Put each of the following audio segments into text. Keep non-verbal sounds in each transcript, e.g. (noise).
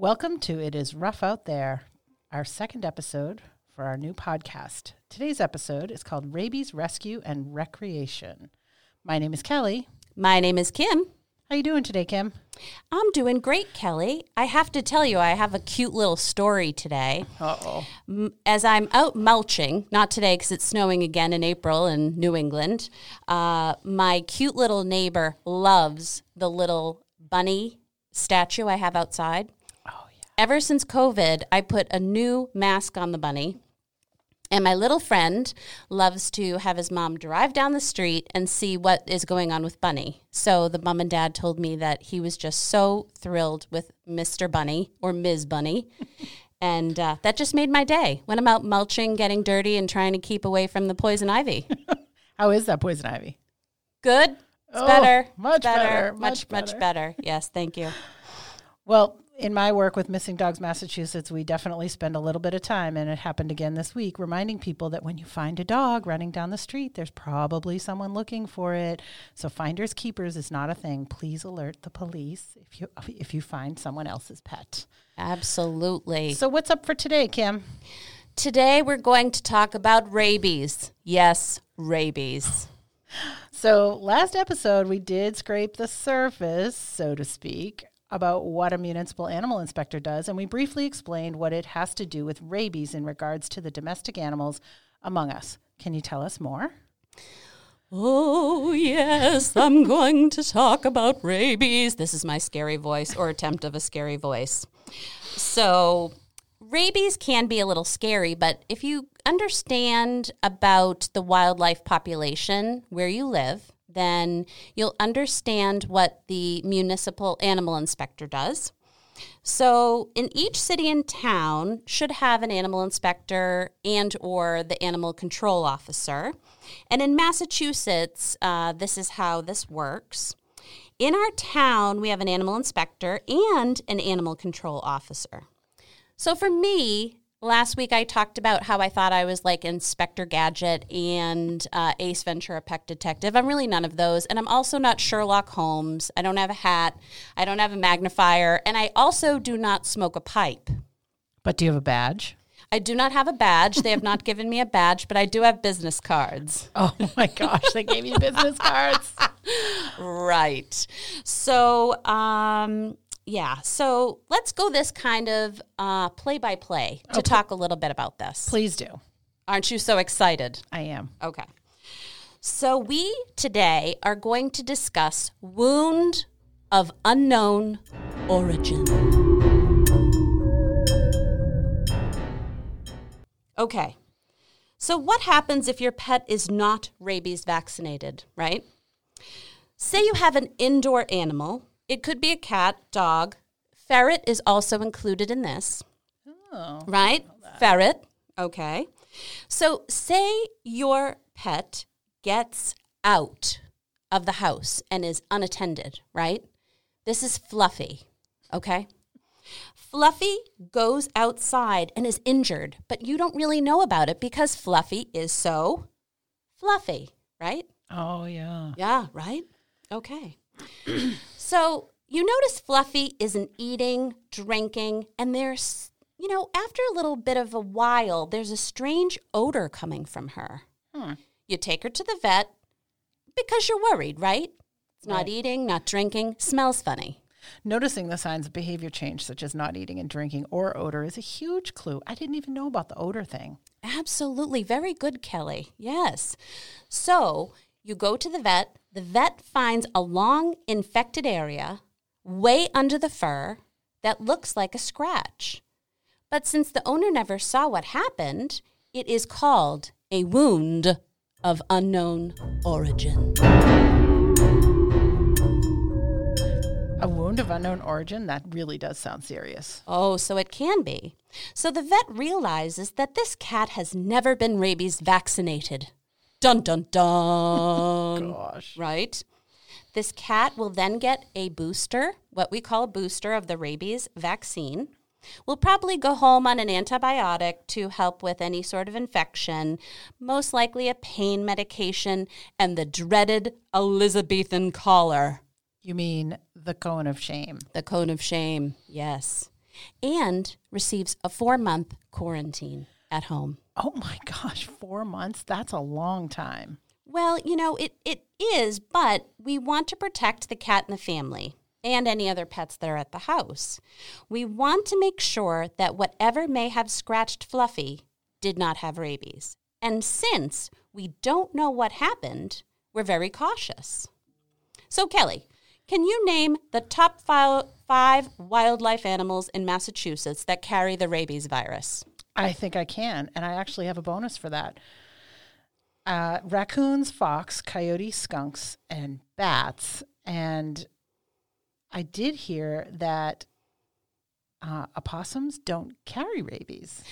Welcome to It Is Ruff Out There, our second episode for our new podcast. Today's episode is called Rabies Rescue and Recreation. My name is Kelly. My name is Kim. How you doing today, Kim? I'm doing great, Kelly. I have to tell you, I have a cute little story today. Uh-oh. As I'm out mulching, not today because it's snowing again in April in New England, uh, my cute little neighbor loves the little bunny statue I have outside. Ever since COVID, I put a new mask on the bunny. And my little friend loves to have his mom drive down the street and see what is going on with Bunny. So the mom and dad told me that he was just so thrilled with Mr. Bunny or Ms. Bunny. (laughs) and uh, that just made my day when I'm out mulching, getting dirty, and trying to keep away from the poison ivy. (laughs) How is that poison ivy? Good. It's Oh, better. much better, Much, much much better. better. Yes, thank you. Well, in my work with Missing Dogs Massachusetts, we definitely spend a little bit of time, and it happened again this week, reminding people that when you find a dog running down the street, there's probably someone looking for it. So finders keepers is not a thing. Please alert the police if you if you find someone else's pet. Absolutely. So what's up for today, Kim? Today we're going to talk about rabies. Yes, rabies. (gasps) So last episode we did scrape the surface, so to speak, about what a municipal animal inspector does, and we briefly explained what it has to do with rabies in regards to the domestic animals among us. Can you tell us more? Oh, yes, I'm going to talk about rabies. This is my scary voice or attempt of a scary voice. So, rabies can be a little scary, but if you understand about the wildlife population where you live, then you'll understand what the municipal animal inspector does. So, in each city and town should have an animal inspector and or the animal control officer. And in Massachusetts, uh, this is how this works. In our town, we have an animal inspector and an animal control officer. So for me, last week I talked about how I thought I was like Inspector Gadget and uh, Ace Ventura Pet Detective. I'm really none of those. And I'm also not Sherlock Holmes. I don't have a hat. I don't have a magnifier. And I also do not smoke a pipe. But do you have a badge? I do not have a badge. They have not given me a badge, but I do have business cards. Oh my gosh, they gave you business cards. (laughs) Right. So, um, yeah. So let's go this kind of uh, play by play to talk a little bit about this. Please do. Aren't you so excited? I am. Okay. So we today are going to discuss wound of unknown origin. Okay. So what happens if your pet is not rabies vaccinated, right? Say you have an indoor animal. It could be a cat, dog. Ferret is also included in this. Oh. Right? Ferret. Okay. So, say your pet gets out of the house and is unattended, right? This is Fluffy. Okay. Fluffy goes outside and is injured, but you don't really know about it because Fluffy is so fluffy, right? Oh yeah. Yeah, right? Okay. So you notice Fluffy isn't eating, drinking, and there's, you know, after a little bit of a while, there's a strange odor coming from her. Hmm. You take her to the vet because you're worried, right? It's not Right. eating, not drinking, smells funny. Noticing the signs of behavior change, such as not eating and drinking or odor, is a huge clue. I didn't even know about the odor thing. Absolutely. Very good, Kelly. Yes. So you go to the vet. The vet finds a long infected area way under the fur that looks like a scratch. But since the owner never saw what happened, it is called a wound of unknown origin. A wound of unknown origin? That really does sound serious. Oh, so it can be. So the vet realizes that this cat has never been rabies vaccinated. Dun dun dun. Gosh. right? This cat will then get a booster, what we call a booster of the rabies vaccine. Will probably go home on an antibiotic to help with any sort of infection, most likely a pain medication, and the dreaded Elizabethan collar, You mean the cone of shame? the cone of shame. Yes. and receives a four month quarantine at home. Oh my (laughs) gosh, four months? That's a long time. Well, you know, it, it is, but we want to protect the cat and the family and any other pets that are at the house. We want to make sure that whatever may have scratched Fluffy did not have rabies. And since we don't know what happened, we're very cautious. So, Kelly, can you name the top five, five wildlife animals in Massachusetts that carry the rabies virus? I think I can. And I actually have a bonus for that. Uh, raccoons, fox, coyote, skunks, and bats. And I did hear that uh, opossums don't carry rabies.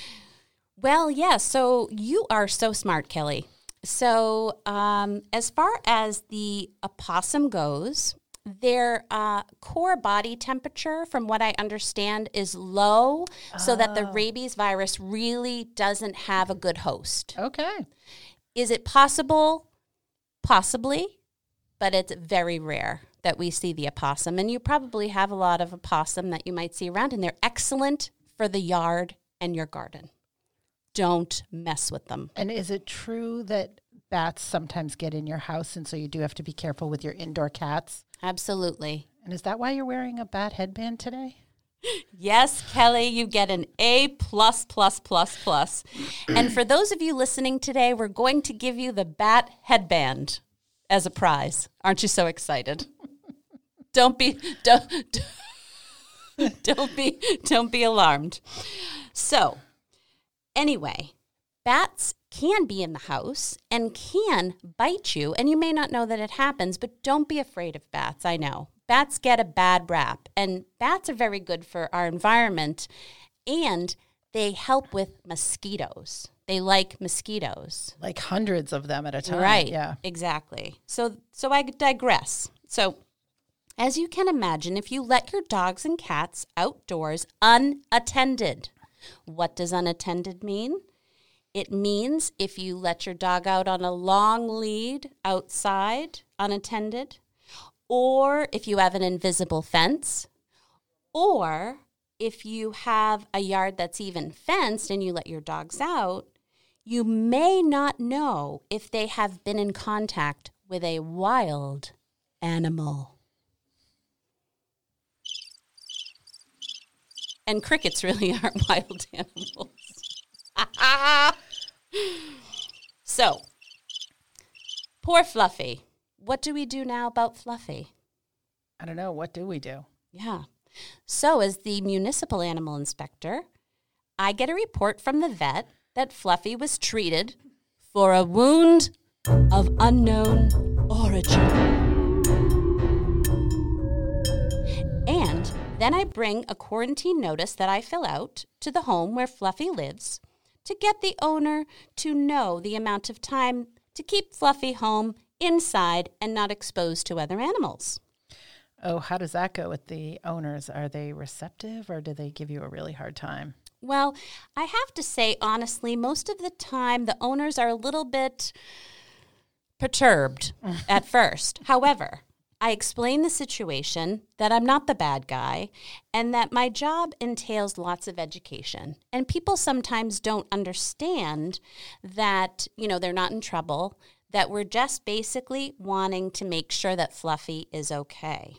Well. Yeah, so you are so smart, Kelly. So, um, as far as the opossum goes, their uh, core body temperature, from what I understand, is low oh. so that the oh. rabies virus really doesn't have a good host. Okay. Is it possible? Possibly, but it's very rare that we see the opossum. And you probably have a lot of opossum that you might see around, and they're excellent for the yard and your garden. Don't mess with them. And is it true that bats sometimes get in your house, and so you do have to be careful with your indoor cats? Absolutely. And is that why you're wearing a bat headband today? Yes, Kelly, you get an A plus plus plus plus. And for those of you listening today, we're going to give you the bat headband as a prize. Aren't you so excited? (laughs) don't be don't, (laughs) don't be don't be alarmed. So, anyway, bats can be in the house and can bite you. And you may not know that it happens, but don't be afraid of bats. I know. Bats get a bad rap, and bats are very good for our environment and they help with mosquitoes. They like mosquitoes. Like hundreds of them at a time. Right. Yeah. Exactly. So so I digress. So as you can imagine, if you let your dogs and cats outdoors unattended, what does unattended mean? It means if you let your dog out on a long lead outside unattended, or if you have an invisible fence, or if you have a yard that's even fenced and you let your dogs out, you may not know if they have been in contact with a wild animal. And crickets really (laughs) aren't wild animals. (laughs) so, poor Fluffy. What do we do now about Fluffy? I don't know. What do we do? Yeah. So, as the municipal animal inspector, I get a report from the vet that Fluffy was treated for a wound of unknown origin. And then I bring a quarantine notice that I fill out to the home where Fluffy lives to get the owner to know the amount of time to keep Fluffy home inside and not exposed to other animals. Oh, how does that go with the owners? Are they receptive or do they give you a really hard time? Well, I have to say, honestly, most of the time the owners are a little bit perturbed (laughs) at first. However, I explain the situation, that I'm not the bad guy, and that my job entails lots of education. And people sometimes don't understand that, you know, they're not in trouble, that we're just basically wanting to make sure that Fluffy is okay.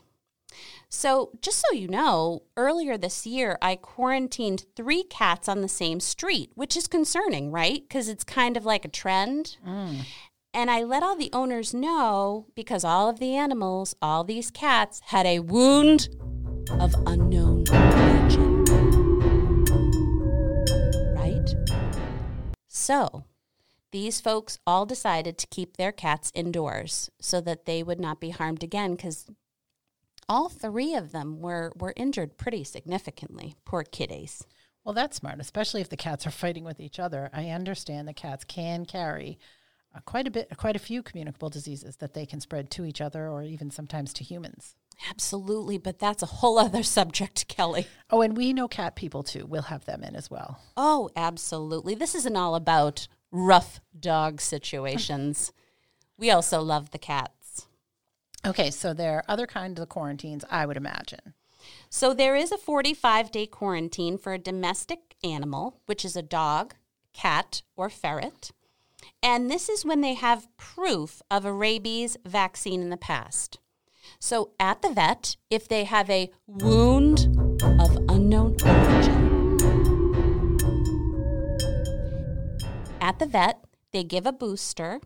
So, just so you know, earlier this year, I quarantined three cats on the same street, which is concerning, right? Because it's kind of like a trend. Mm. And I let all the owners know because all of the animals, all these cats, had a wound of unknown origin. Right? So, these folks all decided to keep their cats indoors so that they would not be harmed again because all three of them were, were injured pretty significantly. Poor kitties. Well, that's smart, especially if the cats are fighting with each other. I understand the cats can carry uh, quite a bit, quite a few communicable diseases that they can spread to each other or even sometimes to humans. Absolutely, but that's a whole other subject, (laughs) Kelly. Oh, and we know cat people too. We'll have them in as well. Oh, absolutely. This isn't all about rough dog situations. we also love the cats. Okay, so there are other kinds of quarantines, I would imagine. So there is a 45 day quarantine for a domestic animal, which is a dog, cat, or ferret. And this is when they have proof of a rabies vaccine in the past. So at the vet, if they have a wound of unknown origin, at the vet, they give a booster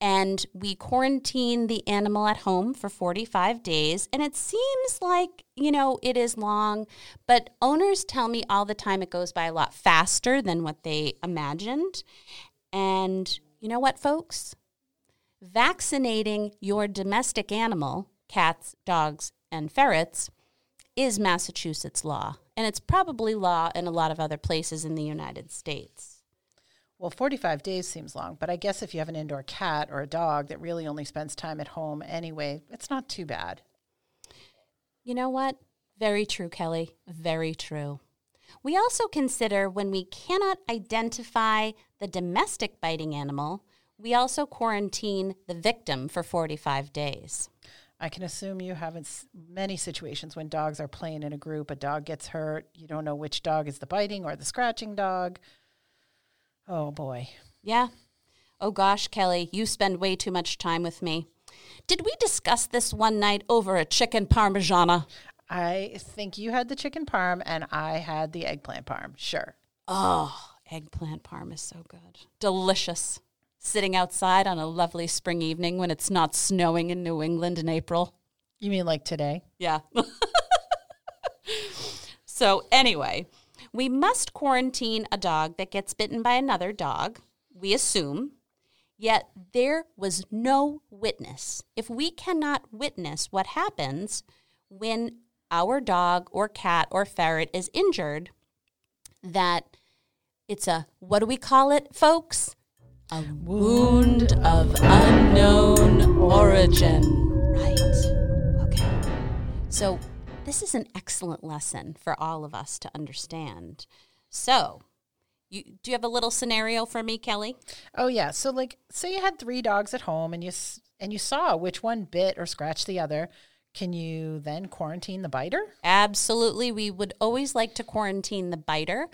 and we quarantine the animal at home for 45 days. And it seems like, you know, it is long, but owners tell me all the time it goes by a lot faster than what they imagined. And you know what, folks? Vaccinating your domestic animal, cats, dogs, and ferrets, is Massachusetts law. And it's probably law in a lot of other places in the United States. Well, 45 days seems long, but I guess if you have an indoor cat or a dog that really only spends time at home anyway, it's not too bad. You know what? Very true, Kelly. Very true. We also consider when we cannot identify the domestic biting animal, we also quarantine the victim for 45 days. I can assume you have many situations when dogs are playing in a group, a dog gets hurt, you don't know which dog is the biting or the scratching dog Oh boy. Yeah. Oh gosh, Kelly, you spend way too much time with me. Did we discuss this one night over a chicken parmigiana? I think you had the chicken parm and I had the eggplant parm. Sure. Oh, eggplant parm is so good. Delicious. Sitting outside on a lovely spring evening when it's not snowing in New England in April. You mean like today? Yeah. (laughs) so, anyway, we must quarantine a dog that gets bitten by another dog, we assume, yet there was no witness. If we cannot witness what happens when our dog or cat or ferret is injured, that it's a, what do we call it, folks? A wound of unknown origin. Right. Okay. So this is an excellent lesson for all of us to understand. So, you, do you have a little scenario for me, Kelly? Oh yeah. So like, say you had three dogs at home, and you and you saw which one bit or scratched the other. Can you then quarantine the biter? Absolutely. We would always like to quarantine the biter,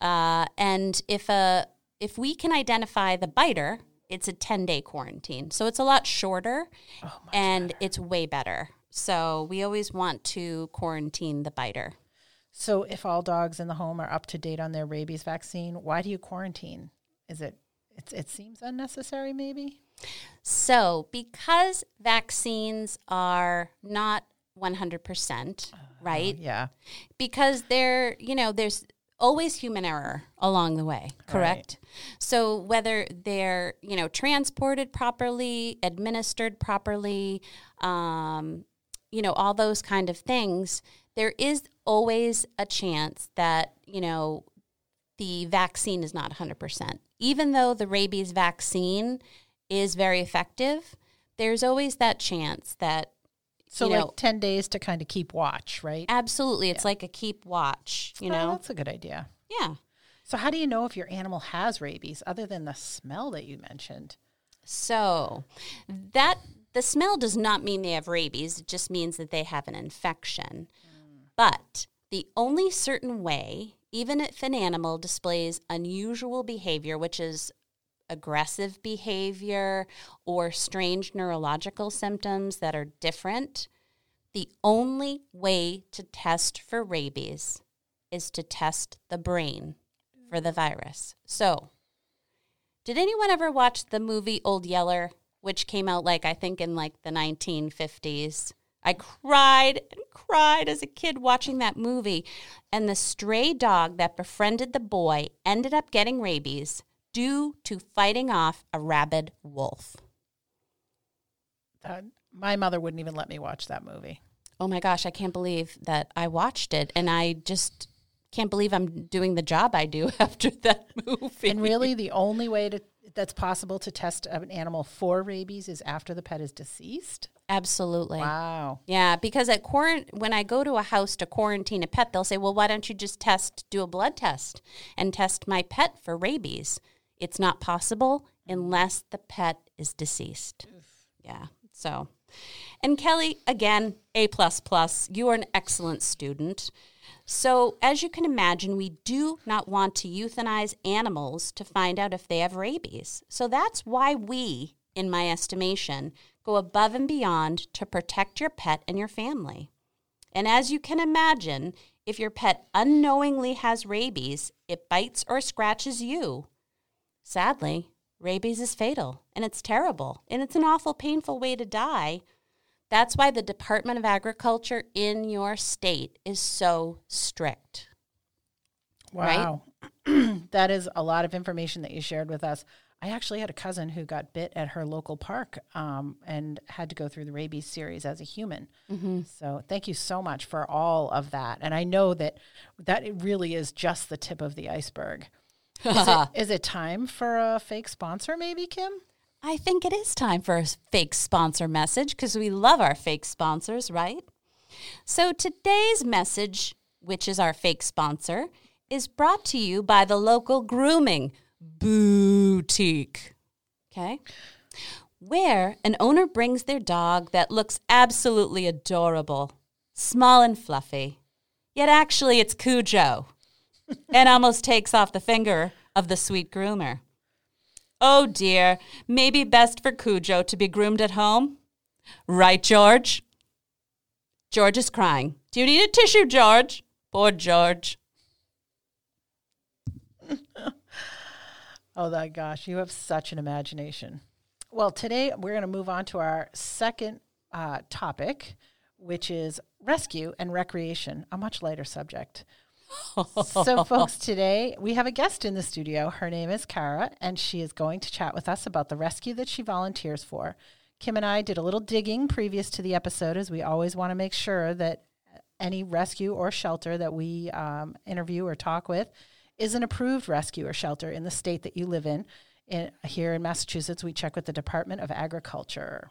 uh, and if a if we can identify the biter, it's a ten day quarantine. So it's a lot shorter, oh, and better. it's way better. So we always want to quarantine the biter. So if all dogs in the home are up to date on their rabies vaccine, why do you quarantine? Is it it, it seems unnecessary maybe? So, because vaccines are not 100%, uh, right? Yeah. Because they're, you know, there's always human error along the way, correct? Right. So whether they're, you know, transported properly, administered properly, um, you know, all those kind of things, there is always a chance that, you know, the vaccine is not 100%. Even though the rabies vaccine is very effective, there's always that chance that so like know, 10 days to kind of keep watch, right? Absolutely. It's yeah. like a keep watch, you oh, know. That's a good idea. Yeah. So how do you know if your animal has rabies other than the smell that you mentioned? So, that the smell does not mean they have rabies, it just means that they have an infection. Mm. But the only certain way, even if an animal displays unusual behavior, which is aggressive behavior or strange neurological symptoms that are different, the only way to test for rabies is to test the brain for the virus. So, did anyone ever watch the movie Old Yeller? which came out like I think in like the 1950s. I cried and cried as a kid watching that movie. And the stray dog that befriended the boy ended up getting rabies due to fighting off a rabid wolf. Uh, my mother wouldn't even let me watch that movie. Oh my gosh, I can't believe that I watched it. And I just can't believe I'm doing the job I do (laughs) after that movie. And really, the only way to that's possible to test an animal for rabies is after the pet is deceased? Absolutely. Wow. Yeah, because at quarant- when I go to a house to quarantine a pet, they'll say, "Well, why don't you just test, do a blood test, and test my pet for rabies?" It's not possible mm-hmm. unless the pet is deceased. Yeah. So, And Kelly, again, A plus plus. You are an excellent student. So, as you can imagine, we do not want to euthanize animals to find out if they have rabies. So, that's why we, in my estimation, go above and beyond to protect your pet and your family. And as you can imagine, if your pet unknowingly has rabies, it bites or scratches you. Sadly, rabies is fatal and it's terrible and it's an awful painful way to die that's why the Department of Agriculture in your state is so strict. Wow. Right? (clears throat) that is a lot of information that you shared with us. I actually had a cousin who got bit at her local park um, and had to go through the rabies series as a human. Mm-hmm. So thank you so much for all of that. And I know that that really is just the tip of the iceberg. Is, it, (laughs) is it time for a fake sponsor, maybe, Kim? I think it is time for a fake sponsor message because we love our fake sponsors, right? So today's message, which is our fake sponsor, is brought to you by the local grooming boutique. Okay? Where an owner brings their dog that looks absolutely adorable, small and fluffy, yet actually it's Cujo, and almost takes off the finger of the sweet groomer. Oh dear, maybe best for Cujo to be groomed at home? Right, George? George is crying. Do you need a tissue, George? Poor George. (laughs) oh my gosh, you have such an imagination. Well, today we're going to move on to our second uh, topic, which is rescue and recreation, a much lighter subject so, folks, (laughs) today we have a guest in the studio. Her name is Kara, and she is going to chat with us about the rescue that she volunteers for. Kim and I did a little digging previous to the episode, as we always want to make sure that any rescue or shelter that we um, interview or talk with is an approved rescue or shelter in the state that you live in. in. Here in Massachusetts, we check with the Department of Agriculture.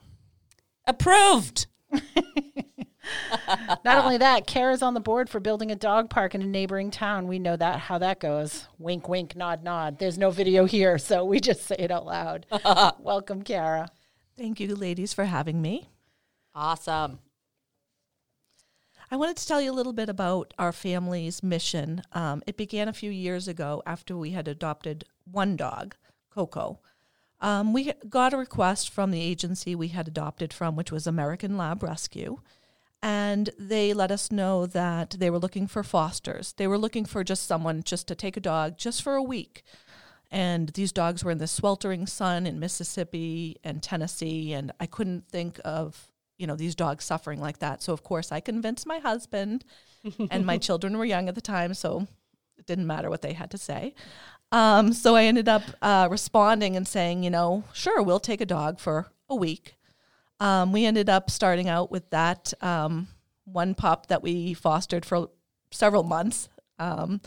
Approved. (laughs) (laughs) Not only that, Kara is on the board for building a dog park in a neighboring town. We know that how that goes. Wink, wink, nod, nod. There's no video here, so we just say it out loud. (laughs) Welcome, Kara. Thank you, ladies, for having me. Awesome. I wanted to tell you a little bit about our family's mission. Um, it began a few years ago after we had adopted one dog, Coco. Um, we got a request from the agency we had adopted from, which was American Lab Rescue and they let us know that they were looking for fosters. They were looking for just someone just to take a dog just for a week. And these dogs were in the sweltering sun in Mississippi and Tennessee, and I couldn't think of you know these dogs suffering like that. So of course I convinced my husband, (laughs) and my children were young at the time, so it didn't matter what they had to say. Um, so I ended up uh, responding and saying, you know, sure, we'll take a dog for a week um, we ended up starting out with that um, one pup that we fostered for several months. Um,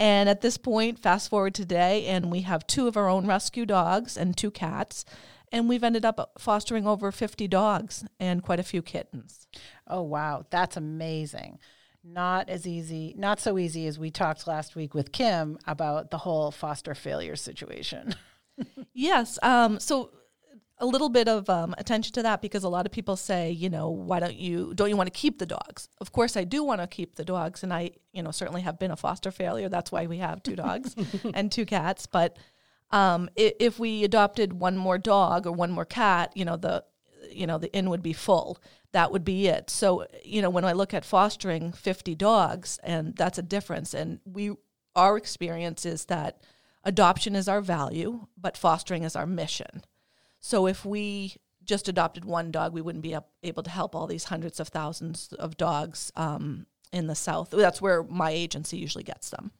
and at this point, fast forward today, and we have two of our own rescue dogs and two cats. And we've ended up fostering over 50 dogs and quite a few kittens. Oh, wow. That's amazing. Not as easy, not so easy as we talked last week with Kim about the whole foster failure situation. (laughs) yes. Um, so a little bit of um, attention to that because a lot of people say, you know, why don't you don't you want to keep the dogs? Of course, I do want to keep the dogs, and I, you know, certainly have been a foster failure. That's why we have two dogs (laughs) and two cats. But um, if, if we adopted one more dog or one more cat, you know, the you know the inn would be full. That would be it. So you know, when I look at fostering fifty dogs, and that's a difference. And we our experience is that adoption is our value, but fostering is our mission. So if we just adopted one dog, we wouldn't be able to help all these hundreds of thousands of dogs um, in the South. That's where my agency usually gets them.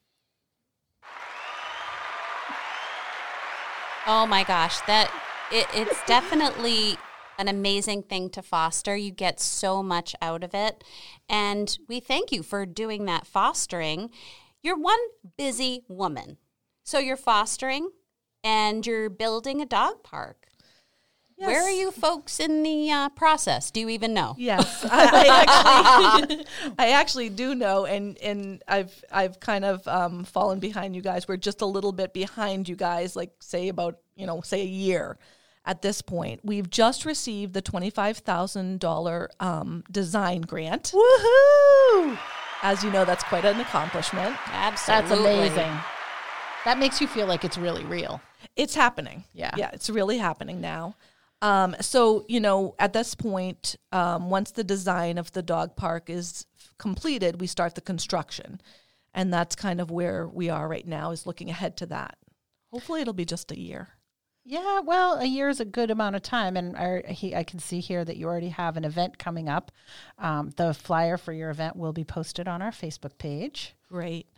Oh my gosh, that it, it's definitely an amazing thing to foster. You get so much out of it. And we thank you for doing that fostering. You're one busy woman. So you're fostering and you're building a dog park. Yes. Where are you folks in the uh, process? Do you even know? Yes, (laughs) I, I, actually, (laughs) I actually do know, and and I've I've kind of um, fallen behind you guys. We're just a little bit behind you guys, like say about you know say a year. at this point. We've just received the $25,000 um, design grant. Woohoo! As you know, that's quite an accomplishment. Absolutely. That's amazing. That makes you feel like it's really real. It's happening. Yeah. Yeah, it's really happening now. Um, so, you know, at this point, um, once the design of the dog park is f- completed, we start the construction. And that's kind of where we are right now, is looking ahead to that. Hopefully, it'll be just a year. Yeah, well, a year is a good amount of time, and I, he, I can see here that you already have an event coming up. Um, the flyer for your event will be posted on our Facebook page. Great.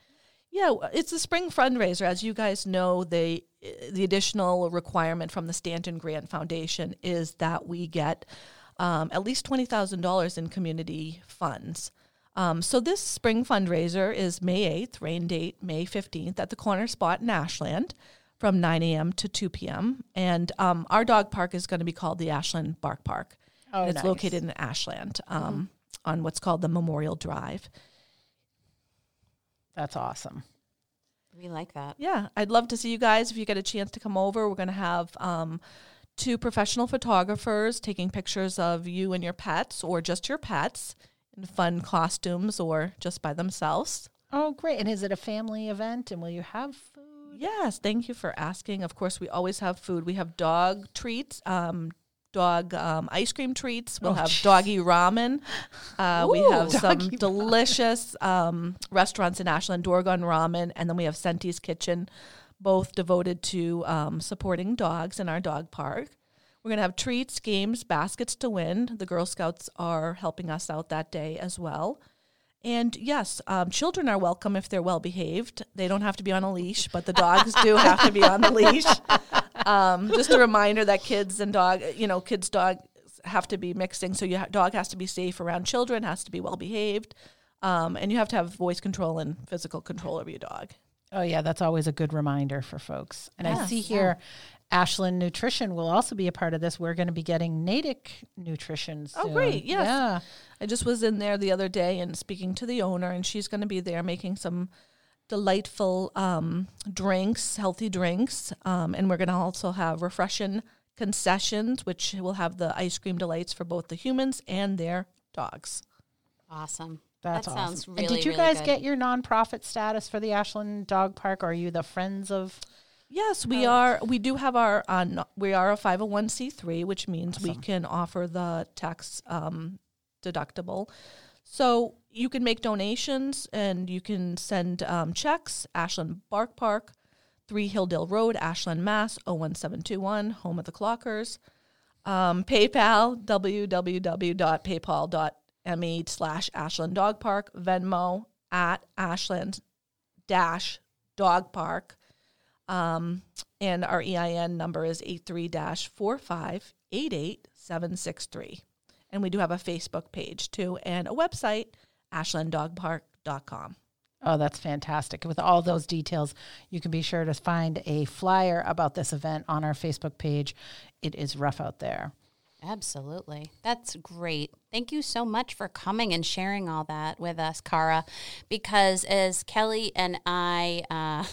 Yeah, it's a spring fundraiser. As you guys know, the the additional requirement from the Stanton Grant Foundation is that we get um, at least twenty thousand dollars in community funds. Um, so this spring fundraiser is May eighth, rain date May fifteenth at the Corner Spot in Ashland from nine a.m. to two p.m. And um, our dog park is going to be called the Ashland Bark Park. Oh, it's nice. located in Ashland um, on what's called the Memorial Drive. That's awesome. We like that. Yeah, I'd love to see you guys if you get a chance to come over. We're going to have um, two professional photographers taking pictures of you and your pets, or just your pets in fun costumes, or just by themselves. Oh, great! And is it a family event? And will you have food? Yes, thank you for asking. Of course, we always have food. We have dog treats, um, dog um, ice cream treats. We'll Oh, have jeez. doggy ramen. Uh, we have some ramen. delicious um, restaurants in Ashland, Dorgon Ramen, and then we have Senti's Kitchen, both devoted to um, supporting dogs in our dog park. We're going to have treats, games, baskets to win. The Girl Scouts are helping us out that day as well. And yes, um, children are welcome if they're well behaved. They don't have to be on a leash, but the dogs do have to be on the leash. (laughs) Um, just a reminder that kids and dog, you know, kids' dogs have to be mixing. So your dog has to be safe around children, has to be well behaved, um, and you have to have voice control and physical control of your dog. Oh, yeah, that's always a good reminder for folks. And I see here, Ashland Nutrition will also be a part of this. We're going to be getting Natick Nutrition. Oh, great, yes. Yeah. I just was in there the other day and speaking to the owner, and she's going to be there making some delightful um, drinks, healthy drinks, um, and we're going to also have refreshing concessions, which will have the ice cream delights for both the humans and their dogs. Awesome. That's that awesome. sounds really, and did you really guys good. get your nonprofit status for the Ashland Dog Park? Or are you the friends of? Yes, we are. We do have our. Uh, no- we are a five hundred one c three, which means we can offer the tax um, deductible. So you can make donations and you can send um, checks. Ashland Bark Park, Three Hilldale Road, Ashland, Mass. 01721, home of the Clockers. Um, PayPal www.paypal.me slash Ashland Dog Park. Venmo at Ashland dash Dog Park. Um, and our EIN number is 83 45 88763. And we do have a Facebook page too and a website, ashlanddogpark.com. Oh, that's fantastic. With all those details, you can be sure to find a flyer about this event on our Facebook page. It is rough out there. Absolutely. That's great. Thank you so much for coming and sharing all that with us, Kara. Because as Kelly and I uh,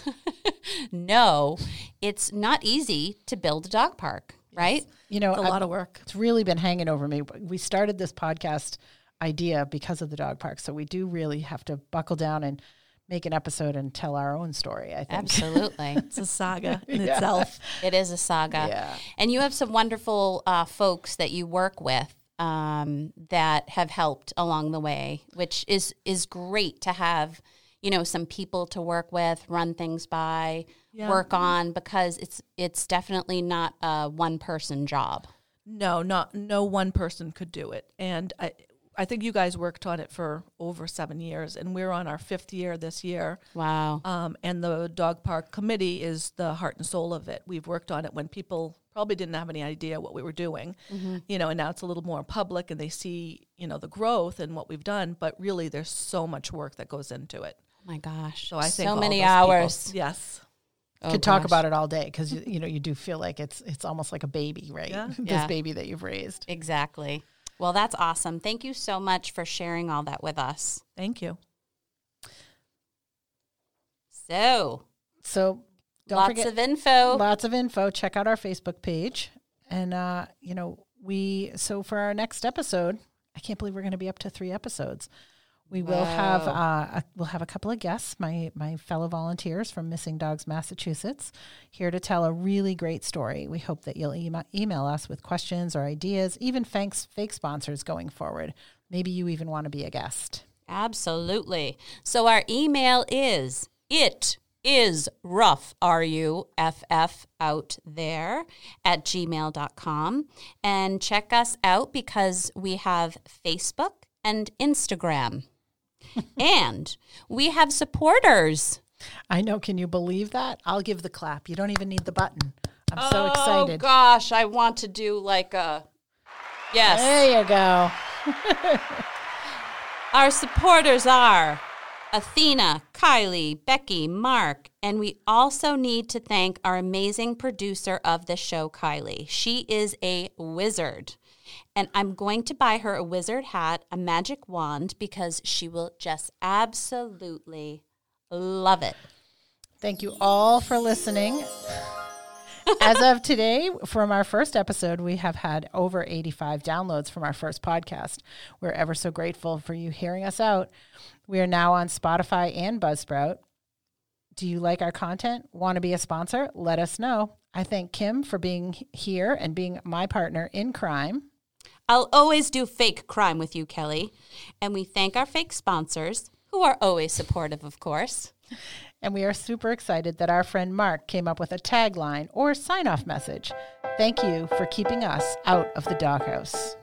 (laughs) know, it's not easy to build a dog park, right? You know, It's a I- lot of work. It's really been hanging over me. We started this podcast idea because of the dog park, so we do really have to buckle down and make an episode and tell our own story. I think. Absolutely. (laughs) It's a saga (laughs) in itself. It is a saga. Yeah. And you have some wonderful uh, folks that you work with um, that have helped along the way, which is is great to have. You know, some people to work with, run things by, Yeah. work on because it's it's definitely not a one person job. No, not no one person could do it. And I I think you guys worked on it for over seven years, and we're on our fifth year this year. Wow. Um, and the dog park committee is the heart and soul of it. We've worked on it when people probably didn't have any idea what we were doing, you know, and now it's a little more public and they see, you know, the growth and what we've done. But really, there's so much work that goes into it. Oh my gosh. So I think so many those people- hours. yes. Oh Could talk about it all day because (laughs) you, you know you do feel like it's it's almost like a baby, right? Yeah. (laughs) this Yeah. baby that you've raised. Exactly. Well, that's awesome. Thank you so much for sharing all that with us. Thank you. So, So don't lots forget of info. lots of info. Check out our Facebook page And, uh, you know, we, so for our next episode, I can't believe we're going to be up to three episodes. We will have uh, a, we'll have a couple of guests, my my fellow volunteers from Missing Dogs Massachusetts, here to tell a really great story. We hope that you'll email, email us with questions or ideas, even thanks fake sponsors going forward. Maybe you even want to be a guest. Absolutely. So our email is it is rough r-u-f-f out there at gmail.com and check us out because we have facebook and instagram and we have supporters. I know. Can you believe that? I'll give the clap. You don't even need the button. I'm so oh, excited. Oh gosh, I want to do like a yes. There you go. (laughs) Our supporters are Athena, Kylie, Becky, Mark, and we also need to thank our amazing producer of the show, Kylie. She is a wizard. And I'm going to buy her a wizard hat, a magic wand, because she will just absolutely love it. Thank you all for listening. As of today, from our first episode, we have had over 85 downloads from our first podcast. We're ever so grateful for you hearing us out. We are now on Spotify and Buzzsprout. Do you like our content? Want to be a sponsor? Let us know. I thank Kim for being here and being my partner in crime. I'll always do fake crime with you, Kelly. And we thank our fake sponsors, who are always supportive, of course. And we are super excited that our friend Mark came up with a tagline or sign off message. Thank you for keeping us out of the doghouse.